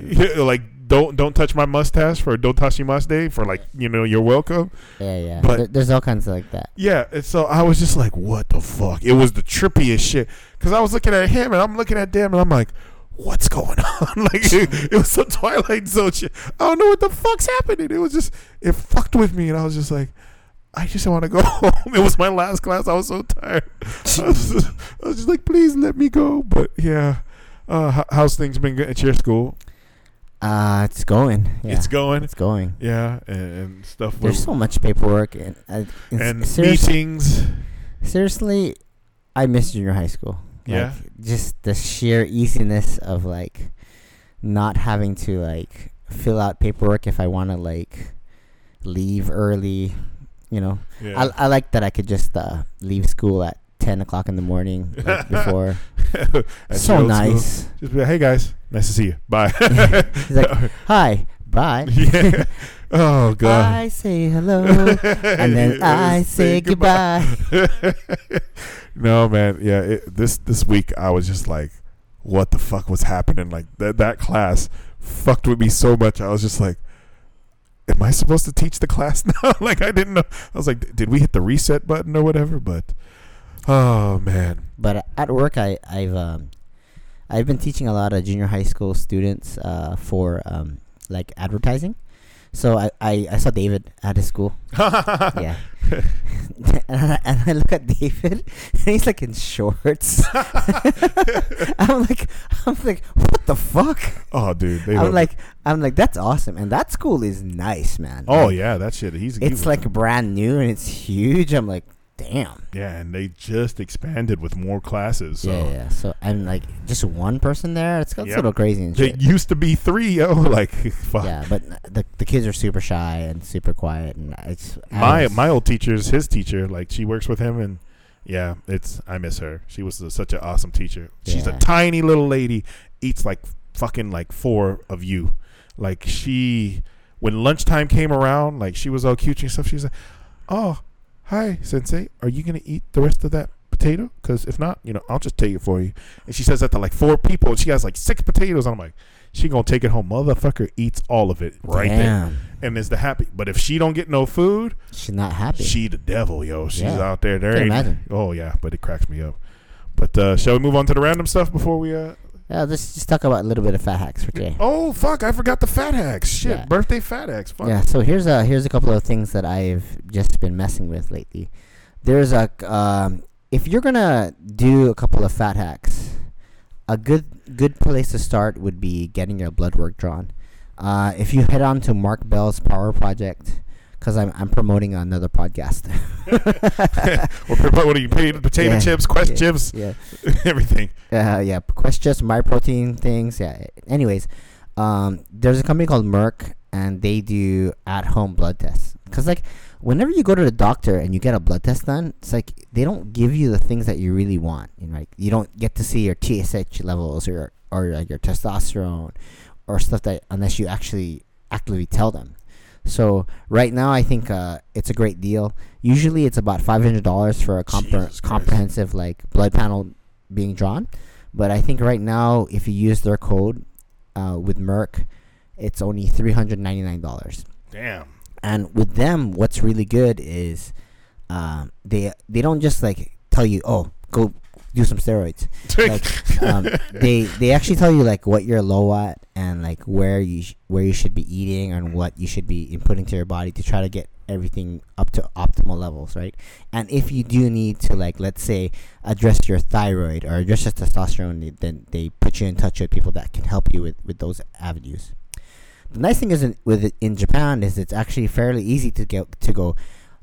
like don't don't touch my mustache for don't touch day for like you know you're welcome. yeah. Yeah. But- There- there's all kinds of like that. Yeah, and so I was just like, what the fuck? It was the trippiest shit because I was looking at him and I'm looking at them and I'm like, what's going on? like it, it was some Twilight Zone shit. I don't know what the fuck's happening. It was just it fucked with me and I was just like. I just want to go home. It was my last class. I was so tired. I was just, I was just like, please let me go. But yeah, uh, how's things been at your school? Uh, it's going. Yeah. It's going. It's going. Yeah, and, and stuff. There's so much paperwork and uh, and, seriously, meetings. seriously, I miss junior high school. Yeah. Like, just the sheer easiness of like not having to like fill out paperwork if I want to like leave early. You know, Yeah. I I like that I could just uh, leave school at ten o'clock in the morning like before. So your school. nice. Just be like, hey guys, nice to see you. Bye. He's like, hi, bye. yeah. Oh god. I say hello, and then I say goodbye. no man, yeah. It, this this week I was just like, what the fuck was happening? Like that that class fucked with me so much. I was just like, am I supposed to teach the class now? like I didn't know. I was like, did we hit the reset button or whatever? But oh man, But at work, I I've um, I've been teaching a lot of junior high school students uh, for um, like advertising. So I, I, I saw David at his school. Yeah. and, I, and I look at David, and he's like in shorts. I'm like, I'm like, what the fuck? Oh dude, they I'm like, I'm like, that's awesome, and that school is nice, man. oh Like, yeah, that shit. He's it's like brand new and it's huge. I'm like, damn. yeah, and they just expanded with more classes. So. Yeah, yeah. So I'm like, just one person there. It's, it's Yep. a little crazy and shit. used to be three, yo. Like, fuck. Yeah, but the the kids are super shy and super quiet, and it's my was- my old teacher's his teacher. Like, she works with him, and yeah, it's I miss her. She was a, such an awesome teacher. She's a tiny little lady, eats like fucking like four of you. Like she, when lunchtime came around, like she was all cute and stuff. She's like, "Oh, hi, sensei. Are you gonna eat the rest of that?" Potato, because if not, you know, I'll just take it for you. And she says that to like four people, and she has like six potatoes. And I'm like, she gonna take it home. Motherfucker eats all of it right there Damn. and is the happy. But if she don't get no food, She's not happy. she the devil, yo. She's Yeah. out there. There imagine. Oh yeah, but it cracks me up. But uh, shall we move on to the random stuff before we? uh yeah, let's just talk about a little bit of fat hacks for today. Oh fuck! I forgot the fat hacks. Shit, Yeah. birthday fat hacks. Fuck. Yeah, so here's a here's a couple of things that I've just been messing with lately. There's a um, if you're gonna do a couple of fat hacks, a good good place to start would be getting your blood work drawn. Uh, if you head on to Mark Bell's Power Project, because I'm I'm promoting another podcast. What are you paid? Potato Yeah, chips, Quest yeah, chips, yeah, everything. uh, yeah, Quest just my protein things. Yeah. Anyways, um, there's a company called Marek, and they do at-home blood tests. Cause like, whenever you go to the doctor and you get a blood test done, it's like they don't give you the things that you really want. You know, like you don't get to see your TSH levels or or like your testosterone or stuff that unless you actually actively tell them. So right now, I think uh, it's a great deal. Usually, it's about five hundred dollars for a compre- comprehensive like blood panel being drawn. But I think right now, if you use their code uh, with Marek, it's only three hundred ninety nine dollars. Damn. And with them, what's really good is um, they they don't just like tell you, oh, go do some steroids. Like um, they they actually tell you like what you're low at and like where you sh- where you should be eating and what you should be inputting to your body to try to get everything up to optimal levels, right? And if you do need to, like, let's say, address your thyroid or address your testosterone, then they put you in touch with people that can help you with, with those avenues. The nice thing is in, with it in Japan is it's actually fairly easy to get to go.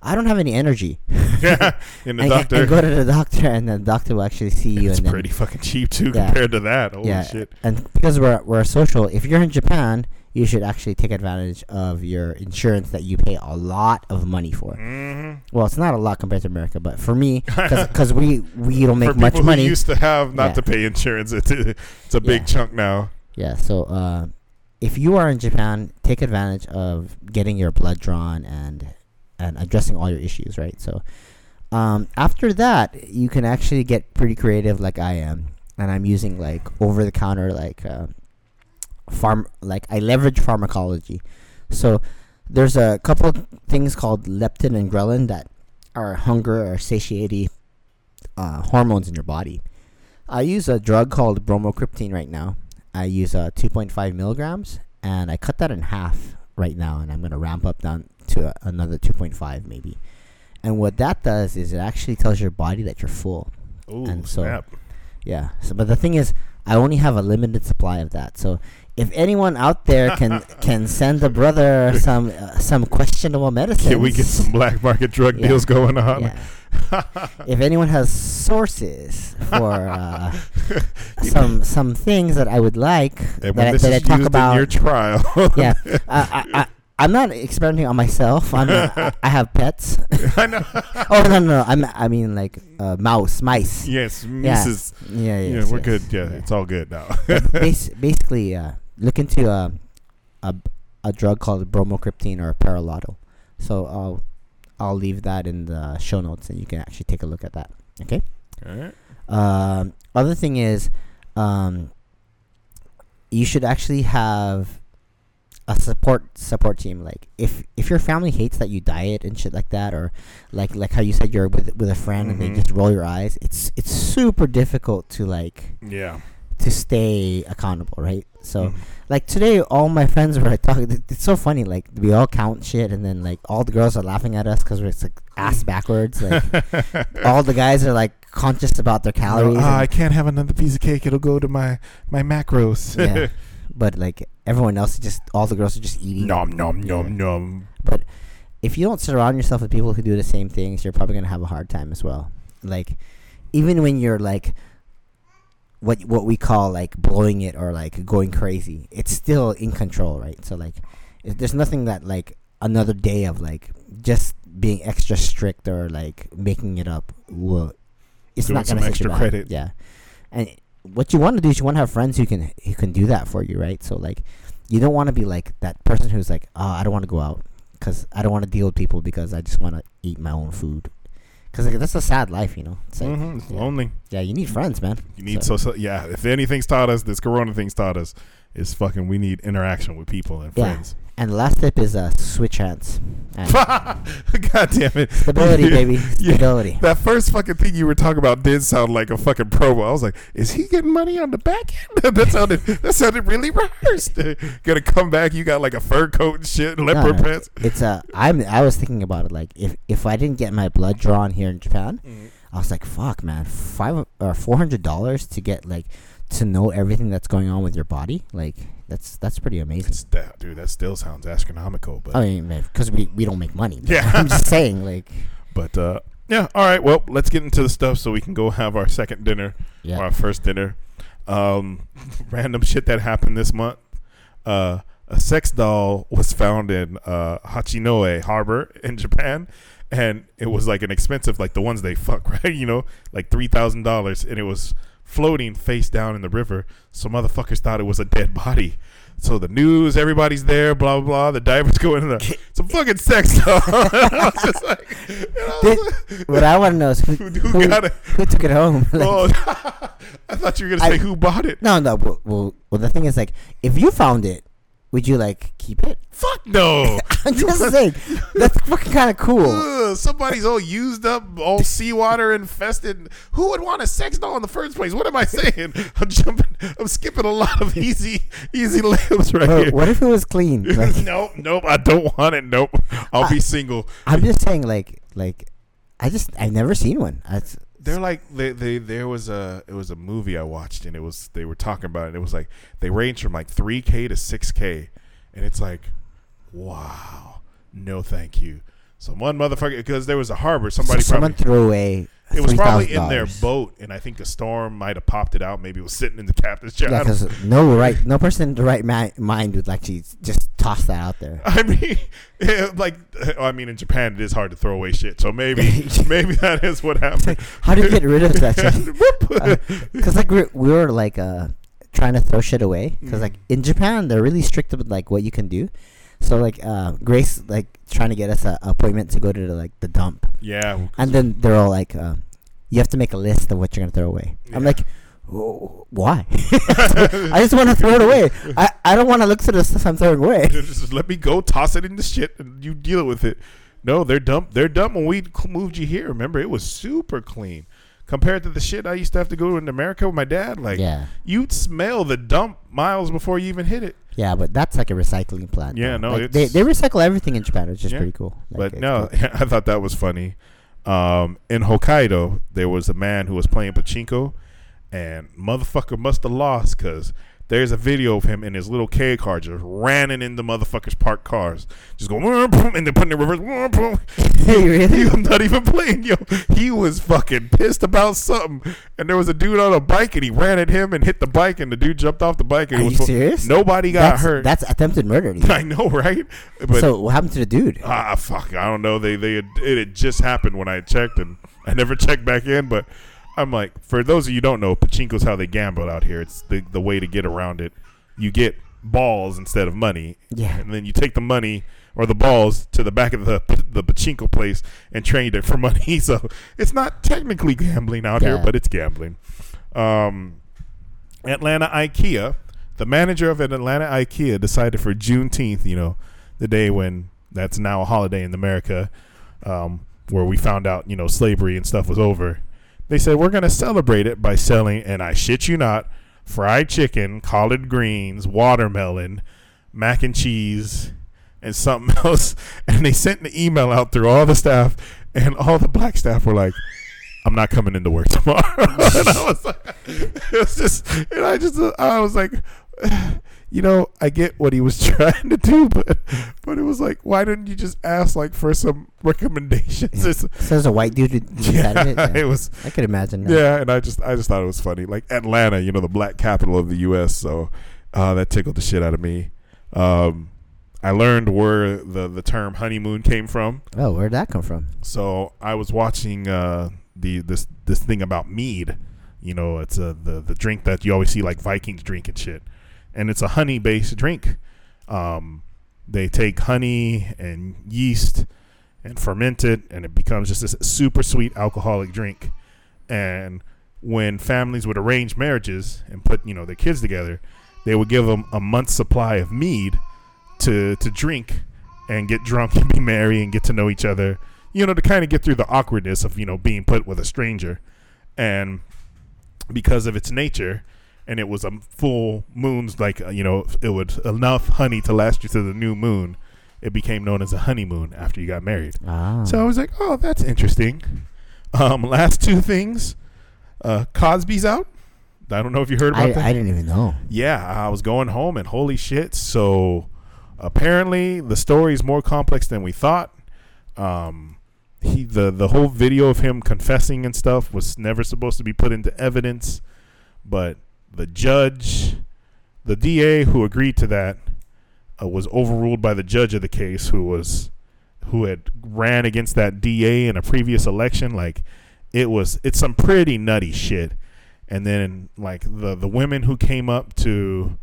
I don't have any energy. yeah, in the and, doctor. and go to the doctor, and the doctor will actually see you. it's and then, pretty fucking cheap too Yeah. compared to that. Holy Yeah. shit! and because we're we're social, if you're in Japan, you should actually take advantage of your insurance that you pay a lot of money for. hmm Well, it's not a lot compared to America, but for me, because we we don't make For much money. used to have not Yeah. to pay insurance, it's a, it's a big Yeah. chunk now. Yeah, so uh, if you are in Japan, take advantage of getting your blood drawn and and addressing all your issues, right? So um, after that, you can actually get pretty creative, like I am, and I'm using like over the counter like uh, farm like I leverage pharmacology. So there's a couple things called leptin and ghrelin that are hunger or satiety uh, hormones in your body. I use a drug called bromocriptine right now. I use uh, 2.5 milligrams, and I cut that in half right now, and I'm gonna ramp up down to another 2.5 maybe. And what that does is it actually tells your body that you're full. Ooh, And so- snap! Yeah. So, but the thing is, I only have a limited supply of that. So, if anyone out there can can send the brother some uh, some questionable medicine, Can we get some black market drug Yeah. deals going on? Yeah. if anyone has sources for uh, some some things that I would like and that, I- that I talk about, in your trial, yeah, I, I, I'm not experimenting on myself. I'm not, I, I have pets. I know. oh no, no, no, I'm I mean like uh, mouse, mice. yes, Yeah. Mrs. Yeah, Yeah, yes, we're yes. good. Yeah, Yeah. it's all good now. Bas- basically, uh, look into uh, a a drug called bromocriptine or Parlodel. So I'll I'll leave that in the show notes, and you can actually take a look at that. Okay. all right. Um, other thing is, um, you should actually have a support support team. Like if if your family hates that you diet and shit like that, or like like how you said you're with with a friend and Mhm. they just roll your eyes, it's it's super difficult to like Yeah. to stay accountable, right? So Mhm. like today, all my friends were talking. It's so funny. Like we all count shit, and then like all the girls are laughing at us because we're like ass backwards. Like all the guys are like conscious about their calories. Ah, I can't have another piece of cake. It'll go to my my macros. Yeah. but like everyone else, just all the girls are just eating. nom nom Yeah. nom nom. But if you don't surround yourself with people who do the same things, you're probably gonna have a hard time as well. Like even when you're like what what we call like blowing it or like going crazy, it's still in control, right? So like there's nothing that like another day of like just being extra strict or like making it up will it's Doing not gonna some extra credit. Yeah. And what you want to do is you want to have friends who can who can do that for you, right? So like you don't want to be like that person who's like, "Oh, I don't want to go out because I don't want to deal with people because I just want to eat my own food." Because like, that's a sad life, you know. It's like, Mhm, It's yeah. lonely. yeah, you need friends, man. You need So- so, so yeah. If anything's taught us, this Corona thing's taught us, is fucking. We need interaction with people and Yeah. friends. And the last tip is uh, switch hands. God damn it! stability, baby, Yeah. stability. That first fucking thing you were talking about did sound like a fucking promo. I was like, is he getting money on the back end? that sounded that sounded really rehearsed. Gonna come back, you got like a fur coat and shit, leopard no. pants. It's uh, I'm I was thinking about it like if if I didn't get my blood drawn here in Japan, I was like, fuck, man, five or four hundred dollars to get like to know everything that's going on with your body. Like that's that's pretty amazing. It's that, dude. That still sounds astronomical, but I mean, because we we don't make money. Yeah. I'm just saying, like, but uh, yeah. All right. Well, let's get into the stuff so we can go have our second dinner or yeah, our first dinner. Um, random shit that happened this month. Uh, a sex doll was found in uh, Hachinohe Harbor in Japan, and it was like an expensive, like the ones they fuck, right? You know, like three thousand dollars, and it was floating face down in the river. So motherfuckers thought it was a dead body. So the news, everybody's there, blah blah blah. The divers go in there. It's a fucking sex doll. I was just like, you know, Did- what I want to know is who, who, who, who got it? who took it home. Like, Oh, I thought you were gonna say I- who bought it. No, no. Well, well, well, the thing is, like, if you found it, would you like keep it? Fuck no. I'm just saying, that's fucking kind of cool. Ugh, somebody's all used up, all seawater infested. Who would want a sex doll in the first place? What am I saying? I'm jumping. I'm skipping a lot of easy, easy layups right here. what if it was clean? Like, nope, nope. I don't want it. Nope. I'll be single. I'm just saying, like, like, I just I've never seen one. That's They're like they, they there was a it was a movie I watched and it was they were talking about it. It was like they range from like three K to six K, and it's like, wow, no thank you. So one motherfucker because there was a harbor. Somebody so someone probably threw away. It was probably in their boat, and I think the storm might have popped it out. Maybe it was sitting in the captain's chair. Yeah, because no right, no person in the right mi- mind would actually just toss that out there. I mean, yeah, like, I mean, in Japan it is hard to throw away shit. So maybe, maybe that is what happened. How do you get rid of that. Because like we we were like uh trying to throw shit away. Because Mm. like in Japan they're really strict with like what you can do. So like uh Grace like trying to get us a appointment to go to the, like the dump, yeah, and then they're all like, uh, you have to make a list of what you're gonna throw away. I'm like. "Oh, Why? I just want to throw it away. I, I don't want to look through the stuff I'm throwing away. just let me go, toss it in the shit, and you deal with it. No, they're dumb. They're dumb. When we moved you here, remember it was super clean compared to the shit I used to have to go to in America with my dad. Like, yeah, you'd smell the dump miles before you even hit it. yeah, but that's like a recycling plant. Yeah, though. no, Like, they they recycle everything in Japan, which is Yeah. pretty cool. Like, but no, cool. I thought that was funny. Um, in Hokkaido, there was a man who was playing pachinko, and motherfucker must have lost because there's a video of him in his little K car just ranning into motherfuckers' parked cars, just going and then putting in reverse. Hey, really? He was not even playing, yo. He was fucking pissed about something, and there was a dude on a bike, and he ran at him and hit the bike, and the dude jumped off the bike. And Are was you serious? Nobody got that's, hurt. That's attempted murder. dude. I know, right? But so what happened to the dude? Ah, fuck. I don't know. They they had, it had just happened when I checked, and I never checked back in. But I'm like, for those of you who don't know, pachinko's how they gamble out here. It's the the way to get around it. You get balls instead of money, Yeah. and then you take the money or the balls to the back of the the pachinko place and trade it for money. So it's not technically gambling out here, but it's gambling. Um, Atlanta IKEA, the manager of an Atlanta IKEA decided for Juneteenth, you know, the day when that's now a holiday in America, um, where we found out, you know, slavery and stuff was over. They said we're going to celebrate it by selling, and I shit you not, fried chicken, collard greens, watermelon, mac and cheese, and something else. And they sent an email out through all the staff, and all the black staff were like, I'm not coming into work tomorrow. and I was like, it was just, and I just, I was like, you know, I get what he was trying to do, but, but it was like, why didn't you just ask like for some recommendations? So there's a white dude decided it. yeah, Yeah. it was, I could imagine. That. yeah, and I just, I just thought it was funny. Like Atlanta, you know, the black capital of the U.S. So uh, that tickled the shit out of me. Um, I learned where the the term honeymoon came from. Oh, where'd that come from? So I was watching uh, the this this thing about mead. You know, it's a the the drink that you always see like Vikings drink and shit, and it's a honey based drink. Um, they take honey and yeast and ferment it, and it becomes just this super sweet alcoholic drink. And when families would arrange marriages and put you know their kids together, they would give them a month's supply of mead to to drink and get drunk and be merry and get to know each other. You know, to kind of get through the awkwardness of you know being put with a stranger, and because of its nature, and it was a full moon's like uh, you know it would enough honey to last you to the new moon. It became known as a honeymoon after you got married. Ah. So I was like, oh, that's interesting. Um, last two things, uh, Cosby's out. I don't know if you heard about I, that. I didn't even know. Yeah, I was going home and holy shit. So apparently the story is more complex than we thought. Um, he the the whole video of him confessing and stuff was never supposed to be put into evidence, but the judge, the DA who agreed to that, uh, was overruled by the judge of the case, who was who had ran against that DA in a previous election. Like it was, it's some pretty nutty shit and then like the the women who came up to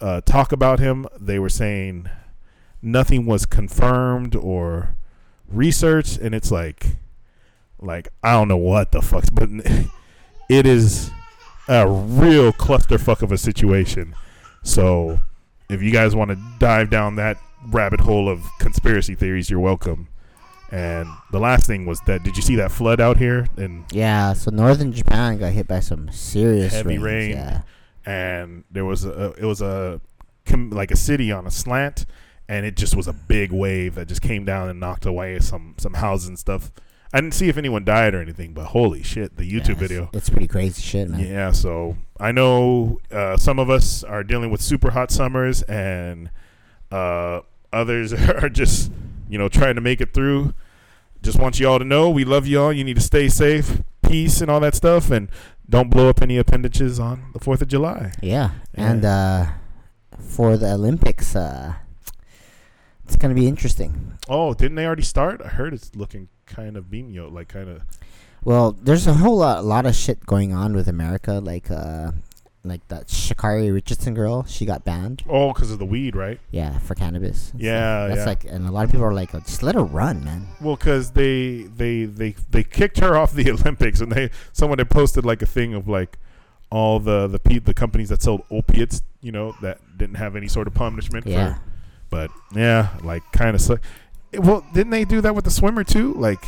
uh, talk about him, they were saying nothing was confirmed or researched, and it's like, like I don't know what the fuck, but it is a real clusterfuck of a situation. So if you guys want to dive down that rabbit hole of conspiracy theories, you're welcome. And the last thing was that did you see that flood out here? And Yeah, so northern Japan got hit by some serious Heavy rains, rain. Yeah, and there was a it was a like a city on a slant, and it just was a big wave that just came down and knocked away some some houses and stuff. I didn't see if anyone died or anything, but holy shit, the YouTube it's- video. It's pretty crazy shit, man. Yeah, so I know uh, some of us are dealing with super hot summers, and uh, others are just, you know, trying to make it through. Just want you all to know we love you all. You need to stay safe, peace, and all that stuff, and don't blow up any appendages on the Fourth of July. Yeah, and uh, for the Olympics, uh, it's gonna be interesting. Oh, didn't they already start? I heard it's looking kind of beamio, like kind of. Well, there's a whole lot, a lot of shit going on with America, like uh, like that Sha'Carri Richardson girl. She got banned. Oh, because of the weed, right? Yeah, for cannabis. Yeah, that's yeah. like, and a lot of people are like, oh, just let her run, man. Well, because they they they they kicked her off the Olympics, and they someone had posted like a thing of like all the the pe- the companies that sold opiates, you know, that didn't have any sort of punishment. Yeah, For, but yeah, like kind of suck. Well, didn't they do that with the swimmer too? Like,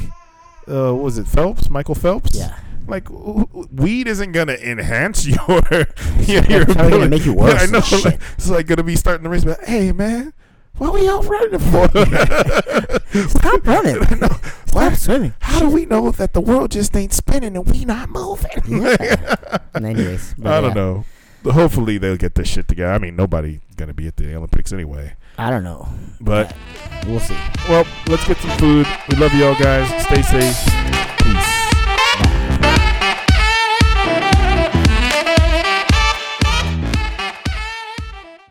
uh, was it Phelps, Michael Phelps? yeah. Like, w- w- weed isn't gonna enhance your your, your It's probably gonna make you worse. Yeah, I know. Like, it's like gonna be starting the race, but hey, man, what are we all running for? Stop running. No, Stop swimming. How do we know that the world just ain't spinning and we not moving? Yeah. Anyways, I don't yeah, know. Hopefully they'll get this shit together. I mean, nobody's gonna be at the Olympics anyway. I don't know. But we'll see. Well, let's get some food. We love you all guys. Stay safe. Peace.